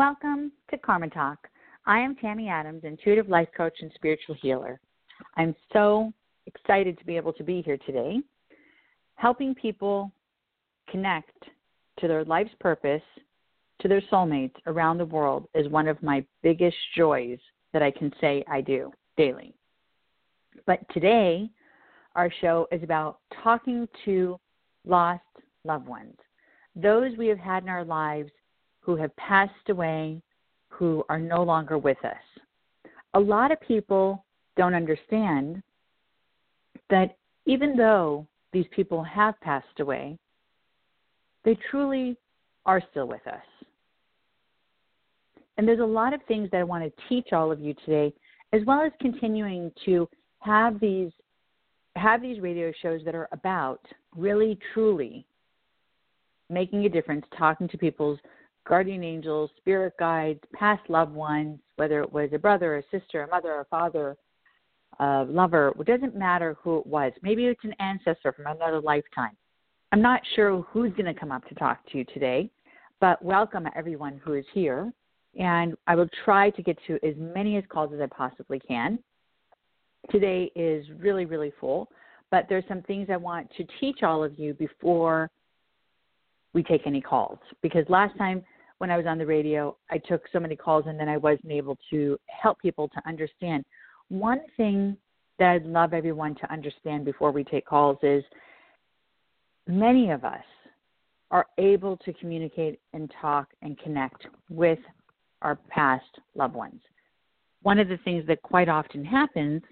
Welcome to Karma Talk. I am Tammy Adams, intuitive life coach and spiritual healer. I'm so excited to be able to be here today, helping people connect to their life's purpose, to their soulmates around the world is one of my biggest joys that I can say I do daily. But today, our show is about talking to lost loved ones, those we have had in our lives who have passed away, who are no longer with us. A lot of people don't understand that even though these people have passed away, they truly are still with us. And there's a lot of things that I want to teach all of you today, as well as continuing to have these have these radio shows that are about really truly making a difference, talking to people's guardian angels, spirit guides, past loved ones, whether it was a brother, a sister, a mother, a father, a lover, it doesn't matter who it was. Maybe it's an ancestor from another lifetime. I'm not sure who's going to come up to talk to you today, but welcome everyone who is here. And I will try to get to as many as calls as I possibly can. Today is really, really full, but there's some things I want to teach all of you before we take any calls. Because last time when I was on the radio, I took so many calls and then I wasn't able to help people to understand. One thing that I'd love everyone to understand before we take calls is many of us are able to communicate and talk and connect with our past loved ones. One of the things that quite often happens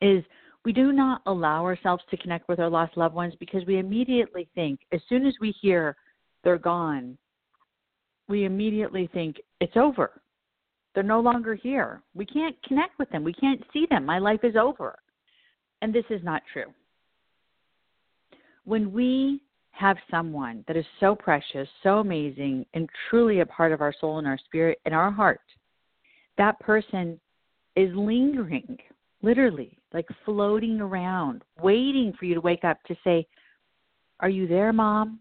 is we do not allow ourselves to connect with our lost loved ones because we immediately think, as soon as we hear they're gone, we immediately think it's over. They're no longer here. We can't connect with them. We can't see them. My life is over. And this is not true. When we have someone that is so precious, so amazing, and truly a part of our soul and our spirit and our heart, that person is lingering literally like floating around, waiting for you to wake up to say, Are you there, mom?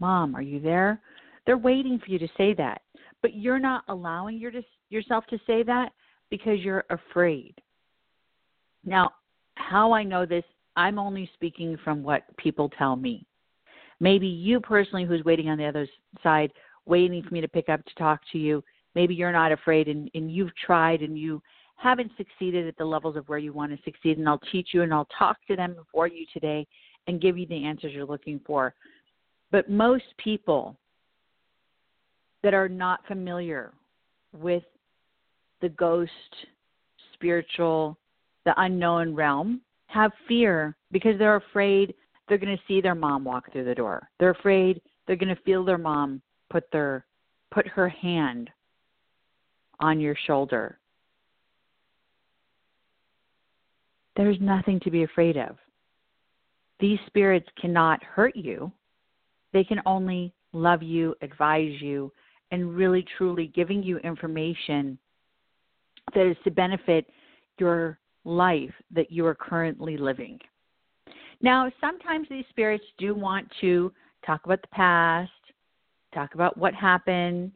Mom, are you there? They're waiting for you to say that. But you're not allowing your, yourself to say that because you're afraid. Now, how I know this, I'm only speaking from what people tell me. Maybe you personally, who's waiting on the other side, waiting for me to pick up to talk to you, maybe you're not afraid and, and you've tried and you haven't succeeded at the levels of where you want to succeed. And I'll teach you and I'll talk to them for you today and give you the answers you're looking for. But most people that are not familiar with the ghost, spiritual, the unknown realm have fear because they're afraid they're going to see their mom walk through the door. They're afraid they're going to feel their mom put their put her hand on your shoulder There's nothing to be afraid of. These spirits cannot hurt you, they can only love you, advise you, and really truly giving you information that is to benefit your life that you are currently living. Now, sometimes these spirits do want to talk about the past, talk about what happened,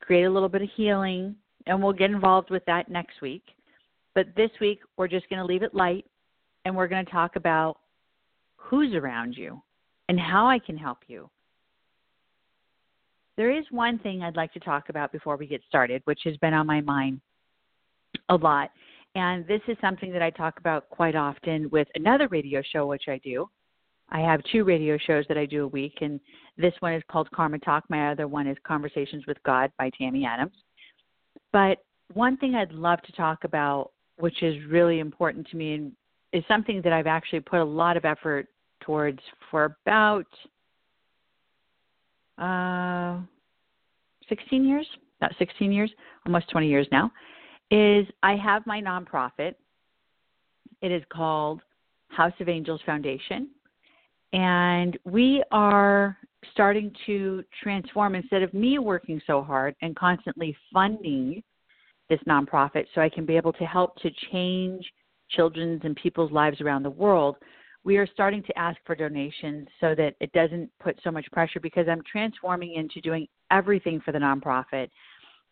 create a little bit of healing, and we'll get involved with that next week. But this week, we're just going to leave it light and we're going to talk about who's around you and how I can help you. There is one thing I'd like to talk about before we get started, which has been on my mind a lot. And this is something that I talk about quite often with another radio show, which I do. I have two radio shows that I do a week, and this one is called Karma Talk. My other one is Conversations with God by Tammy Adams. But one thing I'd love to talk about which is really important to me and is something that I've actually put a lot of effort towards for about uh, 16 years, about 16 years, almost 20 years now, is I have my nonprofit. It is called House of Angels Foundation. And we are starting to transform instead of me working so hard and constantly funding this nonprofit so I can be able to help to change children's and people's lives around the world. we are starting to ask for donations so that it doesn't put so much pressure because I'm transforming into doing everything for the nonprofit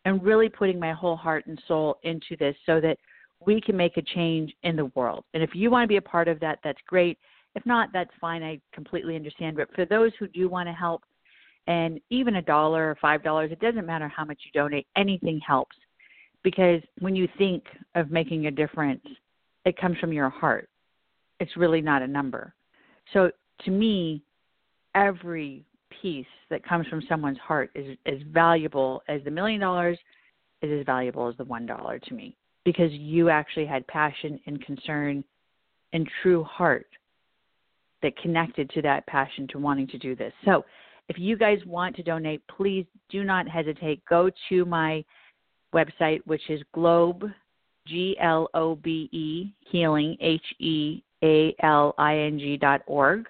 and really putting my whole heart and soul into this so that we can make a change in the world. And if you want to be a part of that, that's great. If not, that's fine. I completely understand. But for those who do want to help, and even a dollar or five dollars, it doesn't matter how much you donate, anything helps. Because when you think of making a difference, it comes from your heart. It's really not a number. So to me, every piece that comes from someone's heart is as valuable as the million dollars is as valuable as the one dollar to me because you actually had passion and concern and true heart that connected to that passion to wanting to do this. So, if you guys want to donate, please do not hesitate. Go to my website, which is Globe, G L O B E, healing, H E A L I N G dot org,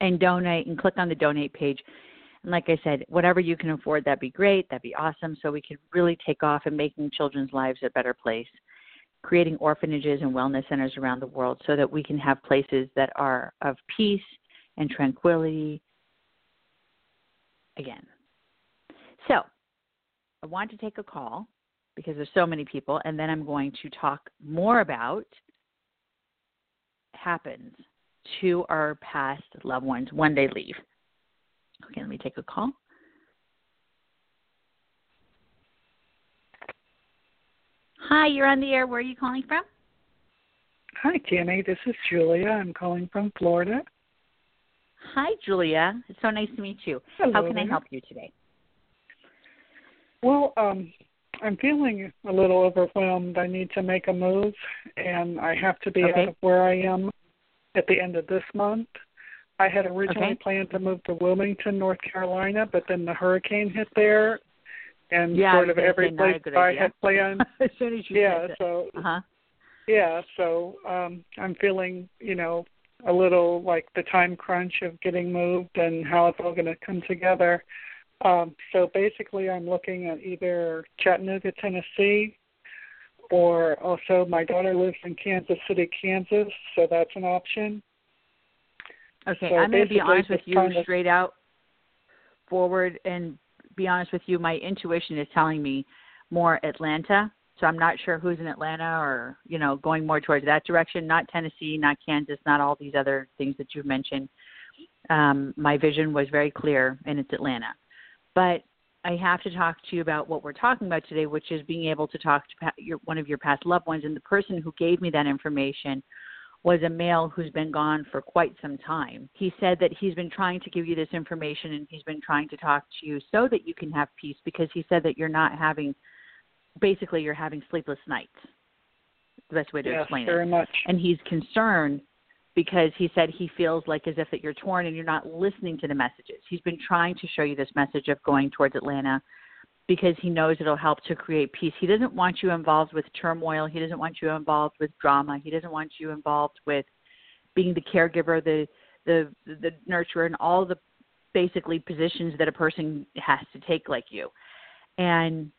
and donate and click on the donate page. And like I said, whatever you can afford, that'd be great. That'd be awesome. So we could really take off in making children's lives a better place, creating orphanages and wellness centers around the world so that we can have places that are of peace and tranquility again. I want to take a call because there's so many people, and then I'm going to talk more about happens to our past loved ones when they leave. Okay, let me take a call. Hi, you're on the air. Where are you calling from? Hi, Tammy. This is Julia. I'm calling from Florida. Hi, Julia. It's so nice to meet you. Hello How can. I help you today? Well, um, I'm feeling a little overwhelmed. I need to make a move, and I have to be Okay. out of where I am at the end of this month. I had originally Okay. planned to move to Wilmington, North Carolina, but then the hurricane hit there, and Yeah, sort of every say not a place I idea. had planned. as soon as you yeah, so Uh huh. yeah, so um I'm feeling, you know, a little like the time crunch of getting moved and how it's all going to come together. Um so basically I'm looking at either Chattanooga, Tennessee or also my daughter lives in Kansas City, Kansas, so that's an option. Okay, So I'm going to be honest with you kind of- straight out forward and be honest with you. My intuition is telling me more Atlanta. So I'm not sure who's in Atlanta or, you know, going more towards that direction. Not Tennessee, not Kansas, not all these other things that you've mentioned. Um, my vision was very clear, and it's Atlanta. But I have to talk to you about what we're talking about today, which is being able to talk to pa- your, one of your past loved ones. And the person who gave me that information was a male who's been gone for quite some time. He said that he's been trying to give you this information and he's been trying to talk to you so that you can have peace because he said that you're not having basically you're having sleepless nights. The best way to yes, explain very it. much. And he's concerned because he said he feels like as if that you're torn and you're not listening to the messages. He's been trying to show you this message of going towards Atlanta because he knows it'll help to create peace. He doesn't want you involved with turmoil. He doesn't want you involved with drama. He doesn't want you involved with being the caregiver, the the the nurturer, and all the basically positions that a person has to take like you. And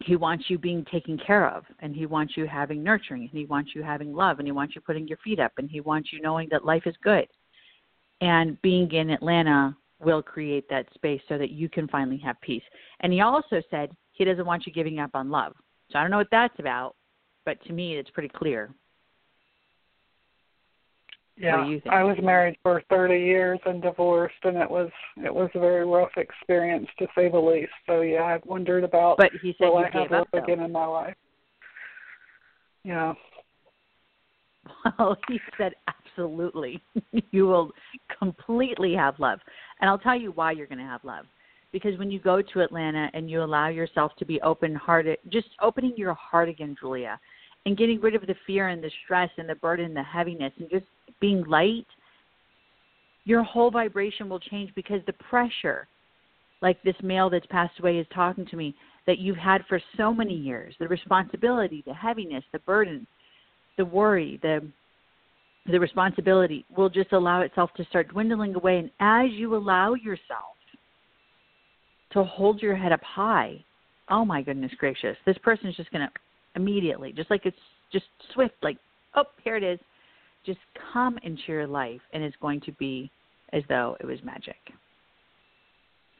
he wants you being taken care of and he wants you having nurturing and he wants you having love and he wants you putting your feet up and he wants you knowing that life is good. And being in Atlanta will create that space so that you can finally have peace. And he also said he doesn't want you giving up on love. So I don't know what that's about, but to me it's pretty clear. Yeah, do you think? I was married for 30 years and divorced, and it was it was a very rough experience to say the least. So yeah, I've wondered about But he said will you I have gave up love though. again in my life. Yeah, Well, he said absolutely. you will completely have love. And I'll tell you why you're going to have love. Because when you go to Atlanta and you allow yourself to be open hearted, just opening your heart again, Julia, and getting rid of the fear and the stress and the burden, the heaviness, and just being light, your whole vibration will change because the pressure, like this male that's passed away is talking to me, that you've had for so many years, the responsibility, the heaviness, the burden, the worry, the the responsibility will just allow itself to start dwindling away. And as you allow yourself to hold your head up high, oh my goodness gracious, this person is just going to immediately, just like it's just swift, like, oh, here it is, just come into your life and it's going to be as though it was magic.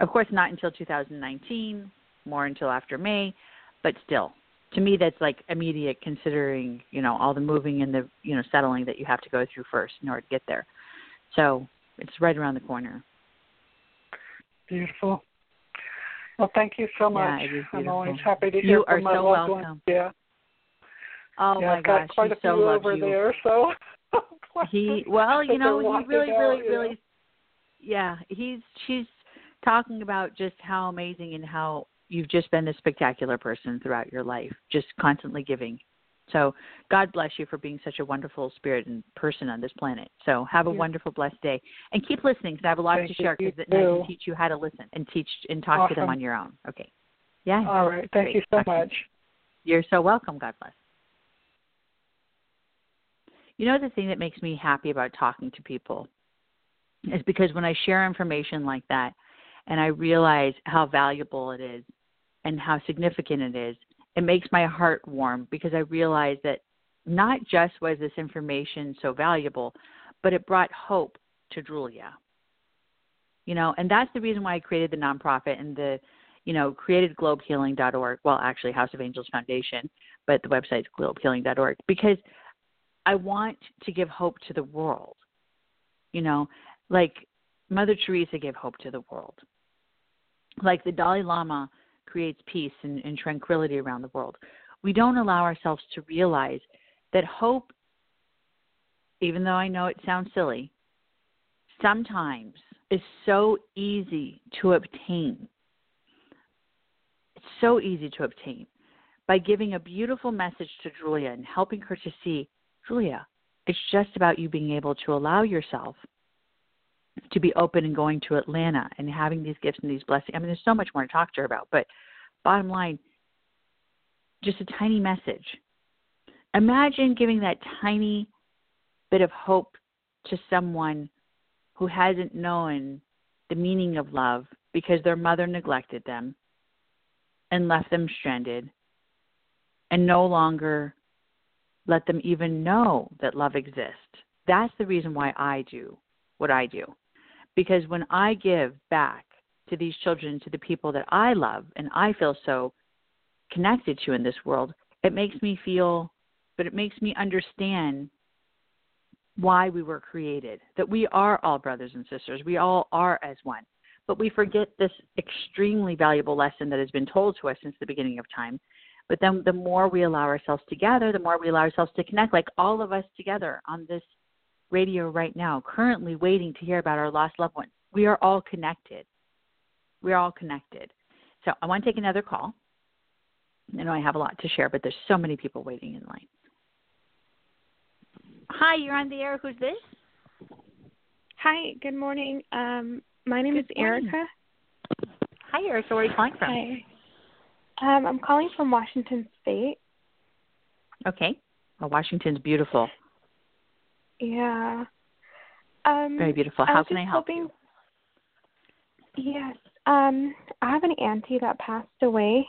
Of course, not until 2019, more until after May, but still, to me, that's like immediate considering, you know, all the moving and the, you know, settling that you have to go through first in order to get there. So it's right around the corner. Beautiful. Well, thank you so much. Yeah, I'm always happy to hear you from are my so loved welcome. ones. Yeah. Oh yeah, my I've got gosh, quite he a few so over you. there, so he well, you know, he really, walking really, really, yeah. He's she's talking about just how amazing and how you've just been a spectacular person throughout your life, just constantly giving. So God bless you for being such a wonderful spirit and person on this planet. So have a Yeah. wonderful, blessed day, and keep listening because I have a lot Thank to share because I can teach you how to listen and teach and talk to them on your own. Okay. Yeah. All right. Thank Great. you so Talk to you much. You're so welcome. God bless. You know, the thing that makes me happy about talking to people is mm-hmm. because when I share information like that and I realize how valuable it is and how significant it is, it makes my heart warm because I realize that not just was this information so valuable, but it brought hope to Julia. You know, and that's the reason why I created the nonprofit and the, you know, created globehealing.org. Well, actually, House of Angels Foundation, but the website's globehealing.org because I want to give hope to the world. You know, like Mother Teresa gave hope to the world. Like the Dalai Lama creates peace and, and tranquility around the world. We don't allow ourselves to realize that hope, even though I know it sounds silly, sometimes is so easy to obtain. It's so easy to obtain by giving a beautiful message to Julia and helping her to see, Julia, it's just about you being able to allow yourself to be open and going to Atlanta and having these gifts and these blessings. I mean, there's so much more to talk to her about, but bottom line, just a tiny message. Imagine giving that tiny bit of hope to someone who hasn't known the meaning of love because their mother neglected them and left them stranded and no longer let them even know that love exists. That's the reason why I do what I do. Because when I give back to these children, to the people that I love and I feel so connected to in this world, it makes me feel, but it makes me understand why we were created, that we are all brothers and sisters. We all are as one. But we forget this extremely valuable lesson that has been told to us since the beginning of time. But then the more we allow ourselves to gather, the more we allow ourselves to connect, like all of us together on this radio right now, currently waiting to hear about our lost loved ones. We are all connected. We are all connected. So I want to take another call. I know I have a lot to share, but there's so many people waiting in line. Hi, you're on the air. Who's this? Hi, good morning. Um, my name Good is morning. Erica. Hi, Erica. Where are you calling from? Hi. Um, I'm calling from Washington State. Okay. Well, Washington's beautiful. Yeah. Um, Very beautiful. How can I help hoping, you? Yes. Um, I have an auntie that passed away,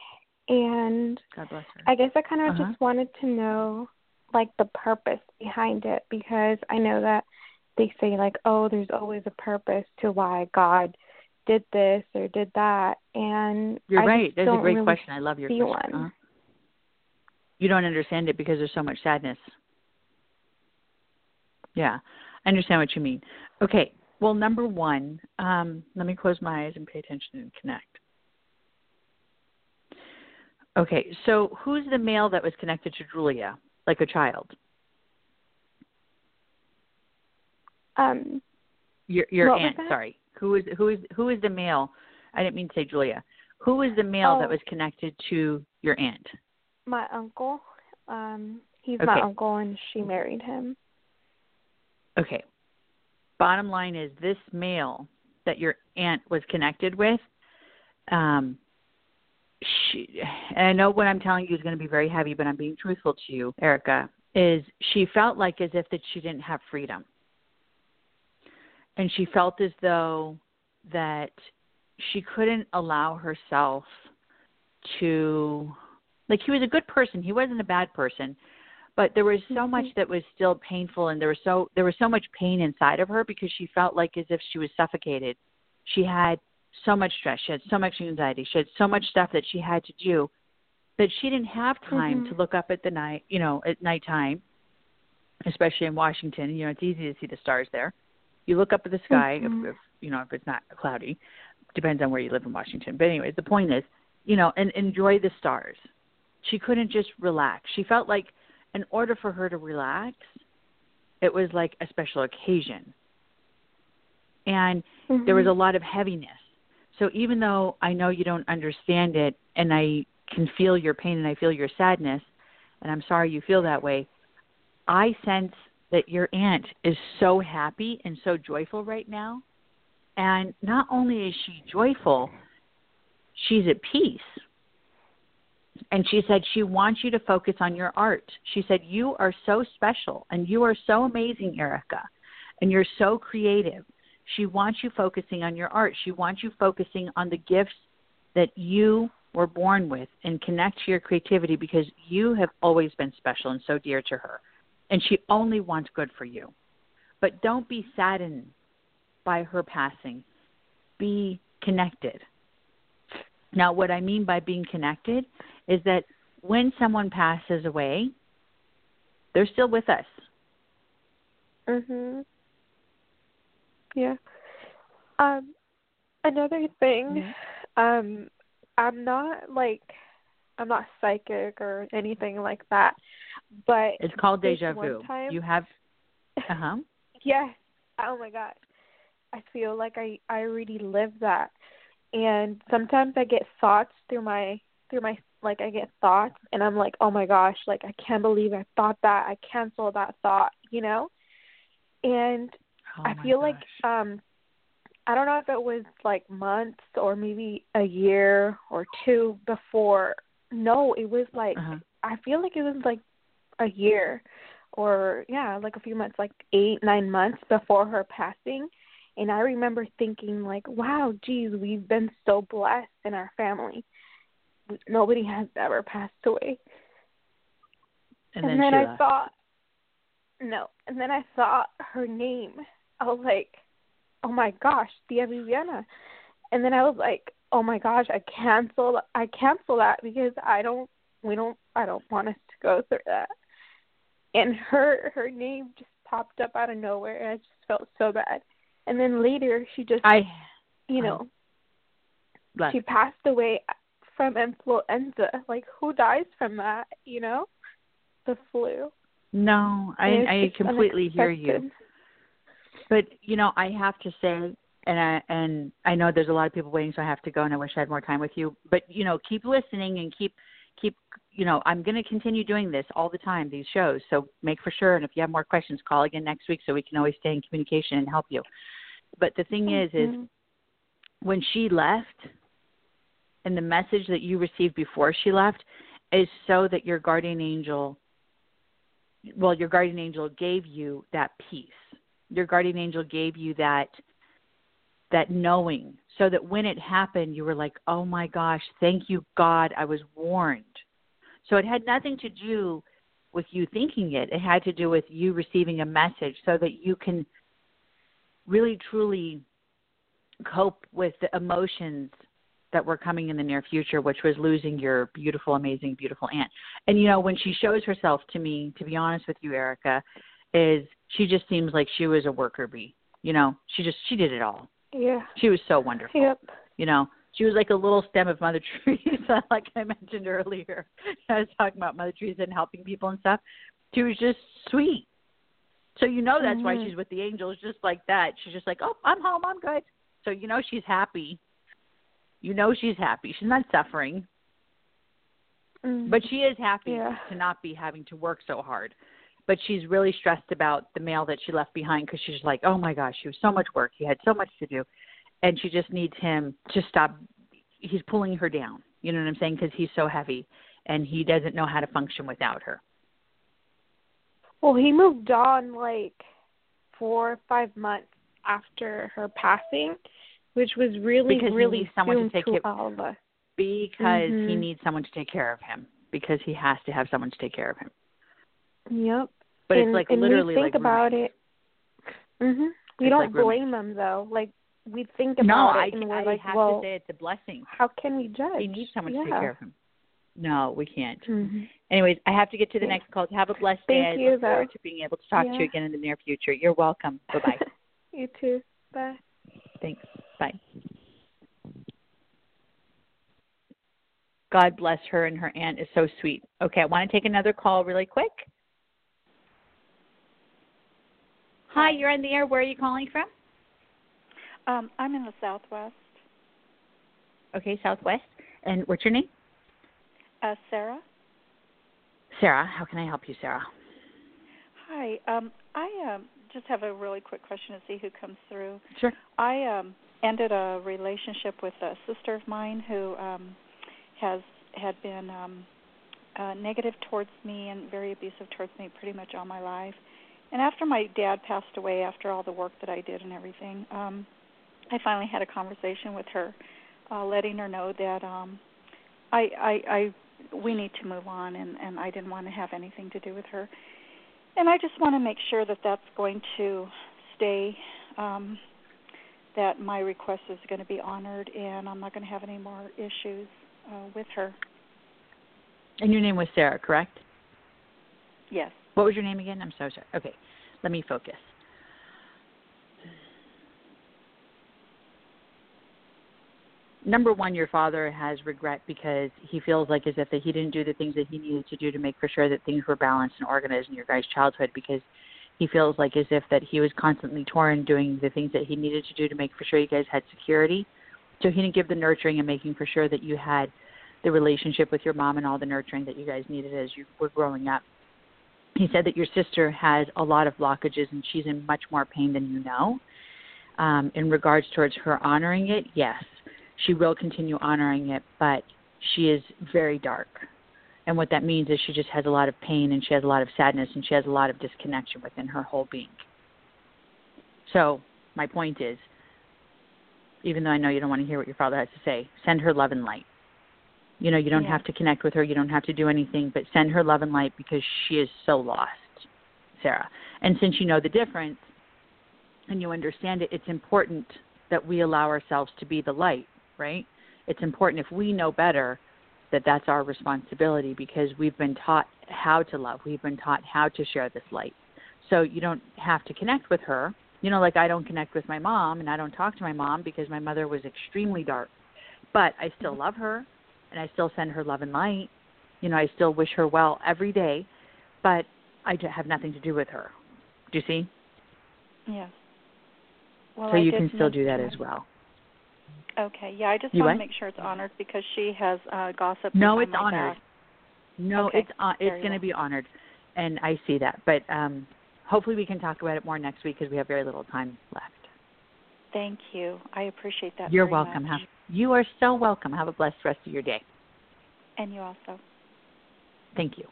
and God bless her. I guess I kind of Uh-huh. just wanted to know, like, the purpose behind it because I know that they say, like, oh, there's always a purpose to why God did this or did that, and You're I right. That's a great really question. I love your question. one. Uh-huh. You don't understand it because there's so much sadness. Yeah, I understand what you mean. Okay. Well, number one, um, let me close my eyes and pay attention and connect. Okay, so who's the male that was connected to Julia, like a child? Um, Your your aunt. Sorry. Who is who is who is the male? I didn't mean to say Julia. Who is the male that Oh. was connected to your aunt? my uncle. Um, he's Okay. my uncle, and she married him. Okay. Bottom line is this male that your aunt was connected with, um, she, and I know what I'm telling you is going to be very heavy, but I'm being truthful to you, Erica, is she felt like as if that she didn't have freedom. And she felt as though that she couldn't allow herself to like he was a good person, he wasn't a bad person, but there was so mm-hmm. much that was still painful and there was so there was so much pain inside of her because she felt like as if she was suffocated. She had so much stress. She had so much anxiety. She had so much stuff that she had to do that she didn't have time mm-hmm. to look up at the night you know at nighttime especially in washington. You know it's easy to see the stars there you look up at the sky mm-hmm. if, if you know if it's not cloudy depends on where you live in washington but anyway the point is you know and enjoy the stars she couldn't just relax she felt like in order for her to relax, it was like a special occasion. And mm-hmm. there was a lot of heaviness. So even though I know you don't understand it and I can feel your pain and I feel your sadness, and I'm sorry you feel that way, I sense that your aunt is so happy and so joyful right now. And not only is she joyful, she's at peace and she said she wants you to focus on your art. She said you are so special and you are so amazing, Erica, and you're so creative. She wants you focusing on your art. She wants you focusing on the gifts that you were born with and connect to your creativity because you have always been special and so dear to her. And she only wants good for you. But don't be saddened by her passing. Be connected. Now, what I mean by being connected is that when someone passes away, they're still with us. Mhm. Yeah. Um another thing, mm-hmm. um I'm not like I'm not psychic or anything like that. But it's called deja vu. Time, you have uh-huh. yes. Oh my god. I feel like I I already lived that. And sometimes I get thoughts through my through my like I get thoughts and I'm like, "Oh my gosh, like I can't believe I thought that. I cancel that thought," you know? And oh I feel gosh. like um I don't know if it was like months or maybe a year or two before. No, it was like uh-huh. I feel like it was like a year or yeah, like a few months, like 8 9 months before her passing. And I remember thinking like, wow, geez, we've been so blessed in our family nobody has ever passed away. And, and then, then I left. saw no, and then I saw her name. I was like, oh my gosh, Tia Viviana. And then I was like, oh my gosh, I cancel I cancel that because I don't we don't I don't want us to go through that. And her her name just popped up out of nowhere and I just felt so bad. And then later she just I you know she passed away from influenza. Like who dies from that, you know? The flu. No, I I completely hear you. But you know, I have to say and I and I know there's a lot of people waiting so I have to go and I wish I had more time with you. But you know, keep listening and keep keep you know, I'm going to continue doing this all the time these shows. So make for sure and if you have more questions call again next week so we can always stay in communication and help you. But the thing mm-hmm. is is when she left and the message that you received before she left is so that your guardian angel well your guardian angel gave you that peace your guardian angel gave you that that knowing so that when it happened you were like oh my gosh thank you god i was warned so it had nothing to do with you thinking it it had to do with you receiving a message so that you can really truly cope with the emotions that were coming in the near future, which was losing your beautiful, amazing, beautiful aunt. And you know, when she shows herself to me, to be honest with you, Erica, is she just seems like she was a worker bee. You know, she just she did it all. Yeah. She was so wonderful. Yep. You know, she was like a little stem of Mother Teresa, like I mentioned earlier. I was talking about Mother Teresa and helping people and stuff. She was just sweet. So you know that's mm-hmm. why she's with the angels, just like that. She's just like, oh, I'm home, I'm good. So you know she's happy you know she's happy. She's not suffering. Mm. But she is happy yeah. to not be having to work so hard. But she's really stressed about the male that she left behind because she's like, oh my gosh, she was so much work. He had so much to do. And she just needs him to stop. He's pulling her down. You know what I'm saying? Because he's so heavy and he doesn't know how to function without her. Well, he moved on like four or five months after her passing which was really because really he needs someone to take care of us. because mm-hmm. he needs someone to take care of him because he has to have someone to take care of him. Yep. But and, it's like and literally we think like about it. Mhm. We It's don't like blame them though. Like we think about No, it I, and we're I like, have well, to say it's a blessing. how can we judge? He needs someone yeah. to take care of him. No, we can't. hmm Anyways, I have to get to the Yeah. next call. Have a blessed Thank day. I you, look forward to being able to talk to you again in the near future. You're welcome. Bye bye. you too. Bye. Thanks. Bye. God bless her and her aunt is so sweet. Okay, I want to take another call really quick. Hi, you're on the air. Where are you calling from? Um, I'm in the Southwest. Okay, Southwest. And what's your name? Uh, Sarah. Sarah. How can I help you, Sarah? Hi. Um, I um, just have a really quick question to see who comes through. Sure. I um, ended a relationship with a sister of mine who um, has had been um, uh, negative towards me and very abusive towards me pretty much all my life. And after my dad passed away, after all the work that I did and everything, um, I finally had a conversation with her, uh, letting her know that um, I, I, I, we need to move on, and, and I didn't want to have anything to do with her. And I just want to make sure that that's going to stay, um, that my request is going to be honored, and I'm not going to have any more issues uh, with her. And your name was Sarah, correct? Yes. What was your name again? I'm so sorry. Okay, let me focus. Number one, your father has regret because he feels like as if that he didn't do the things that he needed to do to make for sure that things were balanced and organized in your guys' childhood because he feels like as if that he was constantly torn doing the things that he needed to do to make for sure you guys had security. So he didn't give the nurturing and making for sure that you had the relationship with your mom and all the nurturing that you guys needed as you were growing up he said that your sister has a lot of blockages and she's in much more pain than you know. Um, in regards towards her honoring it, yes, she will continue honoring it, but she is very dark. And what that means is she just has a lot of pain and she has a lot of sadness and she has a lot of disconnection within her whole being. So, my point is, even though I know you don't want to hear what your father has to say, send her love and light. You know, you don't Yeah. have to connect with her, you don't have to do anything, but send her love and light because she is so lost, Sarah. And since you know the difference and you understand it, it's important that we allow ourselves to be the light, right? It's important if we know better that that's our responsibility because we've been taught how to love, we've been taught how to share this light. So you don't have to connect with her. You know, like I don't connect with my mom and I don't talk to my mom because my mother was extremely dark. But I still love her and I still send her love and light. You know, I still wish her well every day, but I have nothing to do with her. Do you see? Yes. Well, so I you can still do that as well. Okay. Yeah, I just You want to make sure it's honored because she has uh, gossiped. No, it's honored. No, Okay, it's uh, it's going to be honored, and I see that. But um, hopefully, we can talk about it more next week because we have very little time left. Thank you. I appreciate that. You're welcome. Have, you are so welcome. Have a blessed rest of your day. And you also. Thank you.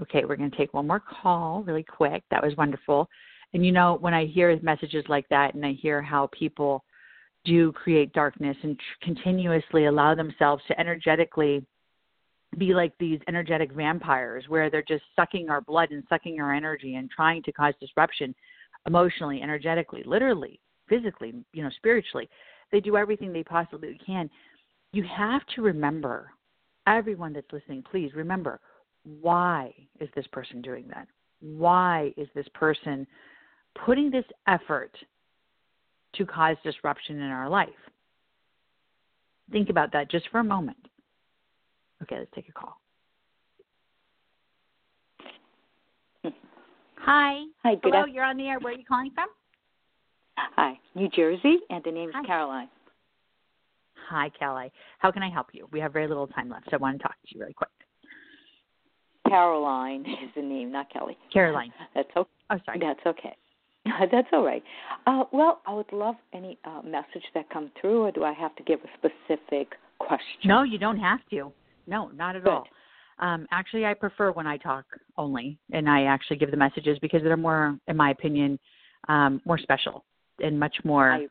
Okay, we're going to take one more call really quick. That was wonderful. And you know, when I hear messages like that and I hear how people do create darkness and tr- continuously allow themselves to energetically be like these energetic vampires where they're just sucking our blood and sucking our energy and trying to cause disruption emotionally, energetically, literally, physically, you know, spiritually. They do everything they possibly can. You have to remember, everyone that's listening, please remember why is this person doing that? Why is this person putting this effort to cause disruption in our life? Think about that just for a moment. Okay, let's take a call. Hi. Hi, good Hello, af- you're on the air. Where are you calling from? Hi, New Jersey, and the name is Hi. Caroline. Hi, Kelly. How can I help you? We have very little time left, so I want to talk to you really quick. Caroline is the name, not Kelly. Caroline. That's okay. Oh, sorry. That's okay. That's all right. Uh, well, I would love any uh, message that come through, or do I have to give a specific question? No, you don't have to. No, not at Good. all. Um, actually, I prefer when I talk only, and I actually give the messages because they're more, in my opinion, um, more special and much more. I,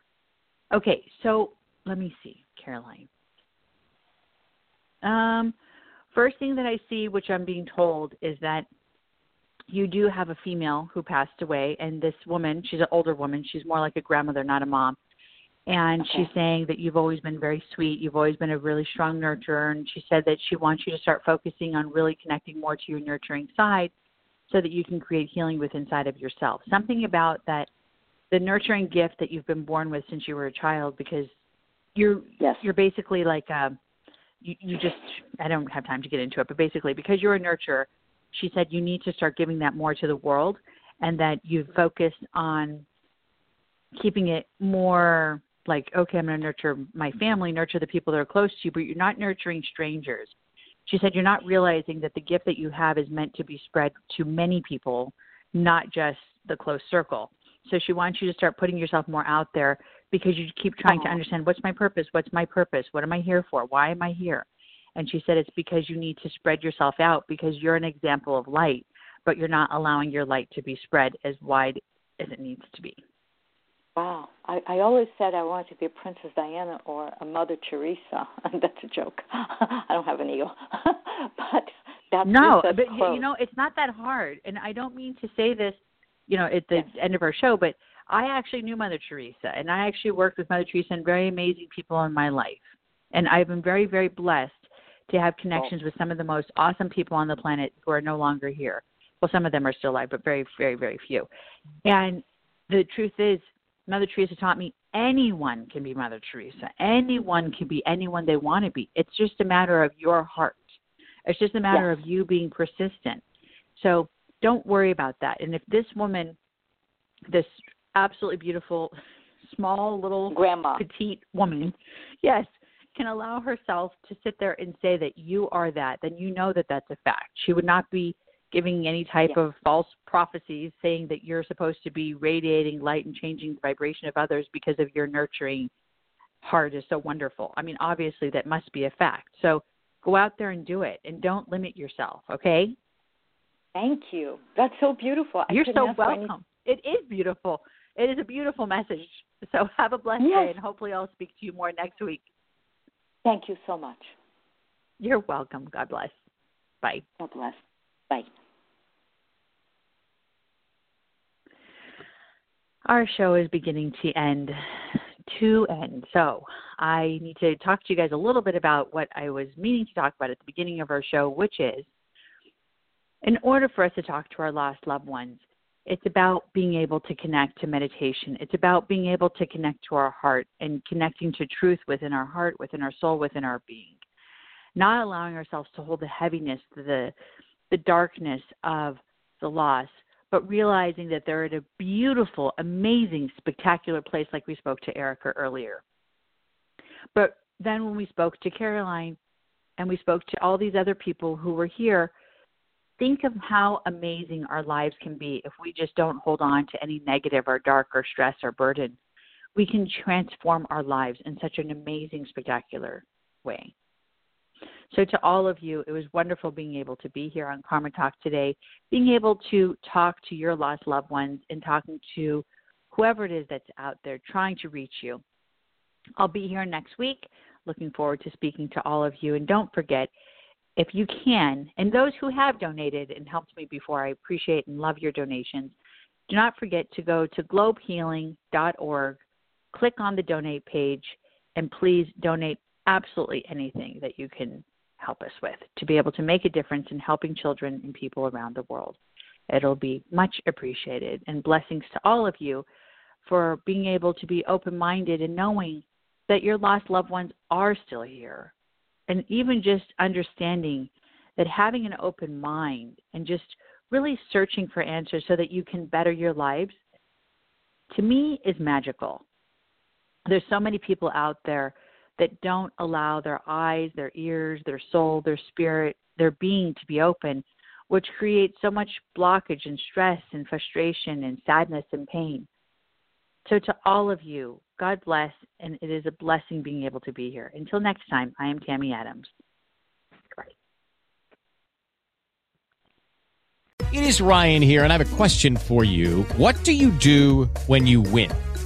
Okay, so let me see, Caroline. Um, First thing that I see, which I'm being told, is that you do have a female who passed away, and this woman, she's an older woman, she's more like a grandmother, not a mom. And Okay. she's saying that you've always been very sweet, you've always been a really strong nurturer, and she said that she wants you to start focusing on really connecting more to your nurturing side so that you can create healing with inside of yourself. Something about that the nurturing gift that you've been born with since you were a child because you're Yes. you're basically like um you, you just I don't have time to get into it, but basically because you're a nurturer, she said you need to start giving that more to the world and that you focus on keeping it more like, okay, I'm gonna nurture my family, nurture the people that are close to you, but you're not nurturing strangers. She said you're not realizing that the gift that you have is meant to be spread to many people, not just the close circle. So she wants you to start putting yourself more out there because you keep trying to uh-huh. understand what's my purpose, what's my purpose, what am I here for, why am I here? And she said it's because you need to spread yourself out because you're an example of light, but you're not allowing your light to be spread as wide as it needs to be. Wow. I, I always said I wanted to be a Princess Diana or a Mother Teresa. that's a joke. I don't have an ego. but that's no, but you, close. you know it's not that hard, and I don't mean to say this, you know, at the end of our show, but I actually knew Mother Teresa, and I actually worked with Mother Teresa and very amazing people in my life, and I've been very, very blessed to have oh. connections with some of the most awesome people on the planet who are no longer here. Well, some of them are still alive, but very, very, very few. And the truth is, Mother Teresa taught me anyone can be Mother Teresa. Anyone can be anyone they want to be. It's just a matter of your heart. It's just a matter Yes. of you being persistent. So don't worry about that. And if this woman, this absolutely beautiful, small little Grandma. petite woman, yes, can allow herself to sit there and say that you are that, then you know that that's a fact. She would not be giving any type Yeah. of false prophecies saying that you're supposed to be radiating light and changing the vibration of others because of your nurturing heart is so wonderful. I mean, obviously that must be a fact. So go out there and do it and don't limit yourself, okay? Thank you. That's so beautiful. You're so for any- welcome. It is beautiful. It is a beautiful message. So have a blessed Yes. day and hopefully I'll speak to you more next week. Thank you so much. You're welcome. God bless. Bye. God bless. Bye. Our show is beginning to end. To end. So I need to talk to you guys a little bit about what I was meaning to talk about at the beginning of our show, which is in order for us to talk to our lost loved ones, it's about being able to connect to meditation. It's about being able to connect to our heart and connecting to truth within our heart, within our soul, within our being. Not allowing ourselves to hold the heaviness, the the darkness of the loss, but realizing that they're at a beautiful, amazing, spectacular place like we spoke to Erica earlier. But then when we spoke to Caroline and we spoke to all these other people who were here, think of how amazing our lives can be if we just don't hold on to any negative or dark or stress or burden. We can transform our lives in such an amazing, spectacular way. So, to all of you, it was wonderful being able to be here on Karma Talk today, being able to talk to your lost loved ones and talking to whoever it is that's out there trying to reach you. I'll be here next week. Looking forward to speaking to all of you. And don't forget, if you can, and those who have donated and helped me before, I appreciate and love your donations. Do not forget to go to globehealing.org, click on the donate page, and please donate absolutely anything that you can help us with to be able to make a difference in helping children and people around the world. It'll be much appreciated. And blessings to all of you for being able to be open minded and knowing that your lost loved ones are still here. And even just understanding that having an open mind and just really searching for answers so that you can better your lives, to me, is magical. There's so many people out there that don't allow their eyes, their ears, their soul, their spirit, their being to be open, which creates so much blockage and stress and frustration and sadness and pain. So, to all of you, God bless, and it is a blessing being able to be here. Until next time, I am Tammy Adams. It is Ryan here, and I have a question for you. What do you do when you win?